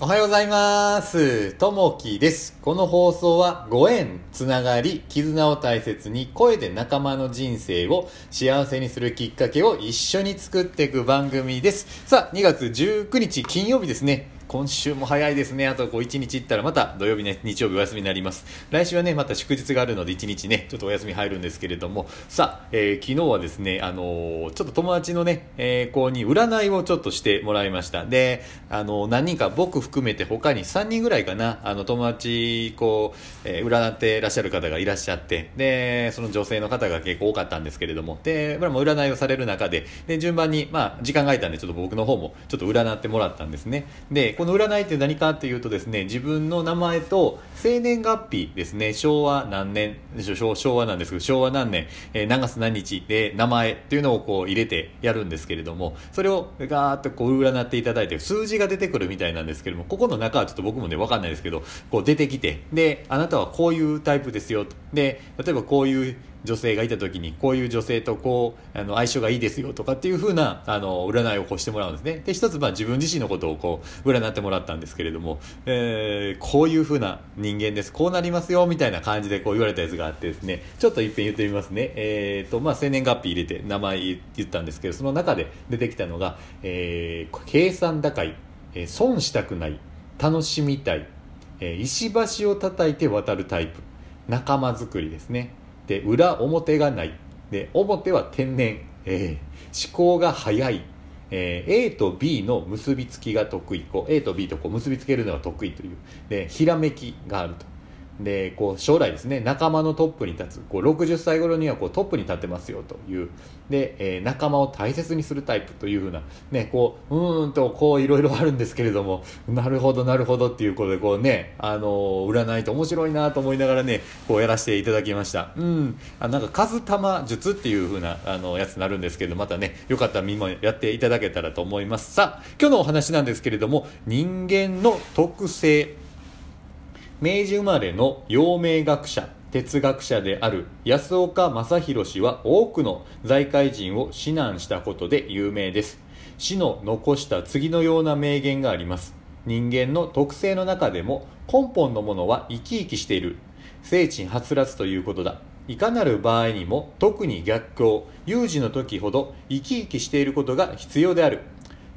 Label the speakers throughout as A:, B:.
A: おはようございます。ともきです。この放送はご縁、つながり、絆を大切に声で仲間の人生を幸せにするきっかけを一緒に作っていく番組です。さあ、2月19日金曜日ですね。今週も早いですね。あとこう1日行ったらまた土曜日ね、日曜日お休みになります。来週はね、また祝日があるので1日ね、ちょっとお休み入るんですけれども、さあ、えー昨日はですね、あのーちょっと友達のね、えー子に占いをちょっとしてもらいました。で、あのー何人か僕含めて他に3人ぐらいかな、あの友達、こう、えー占ってらっしゃる方がいらっしゃって、で、その女性の方が結構多かったんですけれども、で、まあ占いをされる中で、で、順番に、まあ、時間が空いたんで、ちょっと僕の方もちょっと占ってもらったんですね。で、この占いって何かっていうとですね、自分の名前と生年月日ですね、昭和何年、昭昭和なんですけど、昭和何年、えー何月何日で名前っていうのをこう入れてやるんですけれども、それをガーッとこう占っていただいて、数字が出てくるみたいなんですけども、ここの中はちょっと僕もね、わかんないですけど、こう出てきて、で、あなたはこういうタイプですよと。で、例えばこういう女性がいた時にこういう女性とこうあの相性がいいですよとかっていう風なあの占いをこうしてもらうんですね。で一つまあ自分自身のことをこう占ってもらったんですけれども、えーこういう風な人間です。こうなりますよみたいな感じでこう言われたやつがあってですね。ちょっと一遍言ってみますね。えーとまあ生年月日入れて名前言ったんですけどその中で出てきたのが、えー計算高い、えー損したくない楽しみたい、えー石橋を叩いて渡るタイプ仲間作りですね。で裏表がない。で表は天然、えー思考が早い、えー A と B の結びつきが得意。こう A と B とこう結びつけるのが得意という。でひらめきがあると。でこう将来ですね仲間のトップに立つ。こう60歳頃にはこうトップに立ってますよという。で、えー仲間を大切にするタイプというふうな、ね、こううーんとこういろいろあるんですけれどもなるほどなるほどっていうことでこうねあのー占いって面白いなと思いながらねこうやらせていただきました。うん。あなんか数玉術っていうふうなあのやつになるんですけどまたねよかったらみんなやっていただけたらと思います。さあ今日のお話なんですけれども人間の特性。明治生まれの陽明学者哲学者である安岡正弘氏は多くの財界人を指南したことで有名です。死の残した次のような名言があります。人間の特性の中でも根本のものは生き生きしている。精神はつらつということだ。いかなる場合にも特に逆境有事の時ほど生き生きしていることが必要である。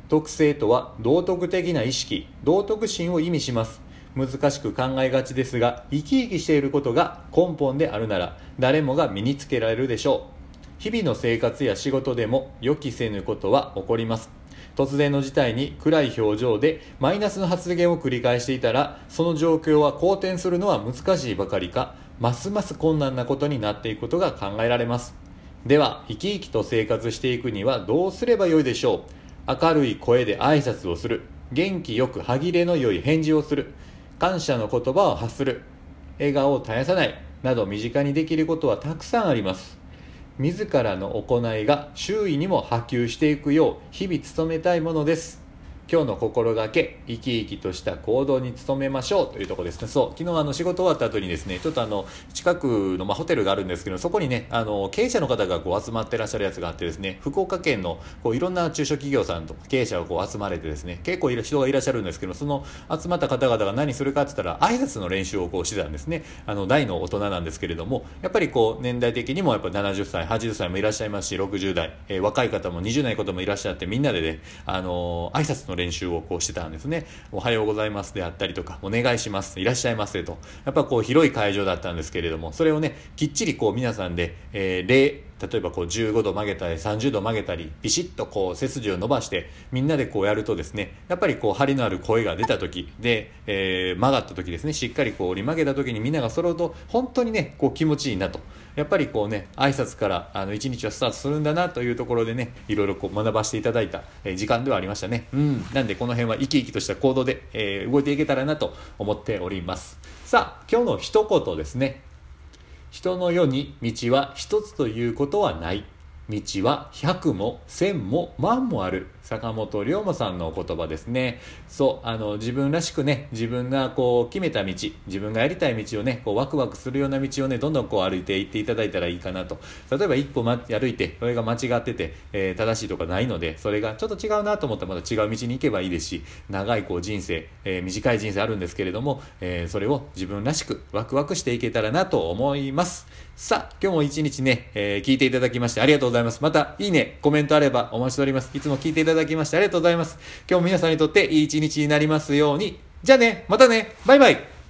A: 特性とは道徳的な意識道徳心を意味します。難しく考えがちですが生き生きしていることが根本であるなら誰もが身につけられるでしょう。日々の生活や仕事でも予期せぬことは起こります。突然の事態に暗い表情でマイナスの発言を繰り返していたらその状況は好転するのは難しいばかりかますます困難なことになっていくことが考えられます。では生き生きと生活していくにはどうすればよいでしょう。明るい声で挨拶をする。元気よく歯切れの良い返事をする。感謝の言葉を発する。笑顔を絶やさない。など身近にできることはたくさんあります。自らの行いが周囲にも波及していくよう日々努めたいものです。今日の心がけ生き生きとした行動に努めましょうというところですね。そう昨日あの仕事終わった後にですねちょっとあの近くの、まあ、ホテルがあるんですけどそこにねあの経営者の方がこう集まってらっしゃるやつがあってですね福岡県のこういろんな中小企業さんと経営者がこう集まれてですね結構いる人がいらっしゃるんですけどその集まった方々が何するかって言ったら挨拶の練習をこうしてたんですね。あの大の大人なんですけれどもやっぱりこう年代的にもやっぱ70歳80歳もいらっしゃいますし60代、えー若い方も20代の方もいらっしゃってみんなでねあの挨拶の練習練習をこうしてたんですね。おはようございますであったりとかお願いしますいらっしゃいませと。やっぱこう広い会場だったんですけれどもそれをねきっちりこう皆さんで、えー礼例えばこう15度曲げたり30度曲げたりビシッとこう背筋を伸ばしてみんなでこうやるとですねやっぱりこう張りのある声が出た時で、えー曲がった時ですねしっかりこう折り曲げた時にみんなが揃うと本当にねこう気持ちいいなと。やっぱりこうね挨拶からあの一日はスタートするんだなというところでねいろいろこう学ばせていただいた、え時間ではありましたね。うん。なんでこの辺は生き生きとした行動で、えー動いていけたらなと思っております。さあ今日の一言ですね。人の世に道は一つということはない。道は百も千も万もある。坂本龍馬さんのお言葉ですね。そうあの自分らしくね自分がこう決めた道自分がやりたい道をねこうワクワクするような道をねどんどんこう歩いていっていただいたらいいかなと。例えば一歩、ま、歩いてそれが間違ってて、えー、正しいとかないのでそれがちょっと違うなと思ったらまた違う道に行けばいいですし長いこう人生、えー、短い人生あるんですけれども、えー、それを自分らしくワクワクしていけたらなと思います。さあ今日も一日ね、え聞いていただきましてありがとうございますざいます。またいいねコメントあればお待ちしております。いつも聞いていただきましてありがとうございます。今日も皆さんにとっていい一日になりますように。じゃあねまたね。バイバイ。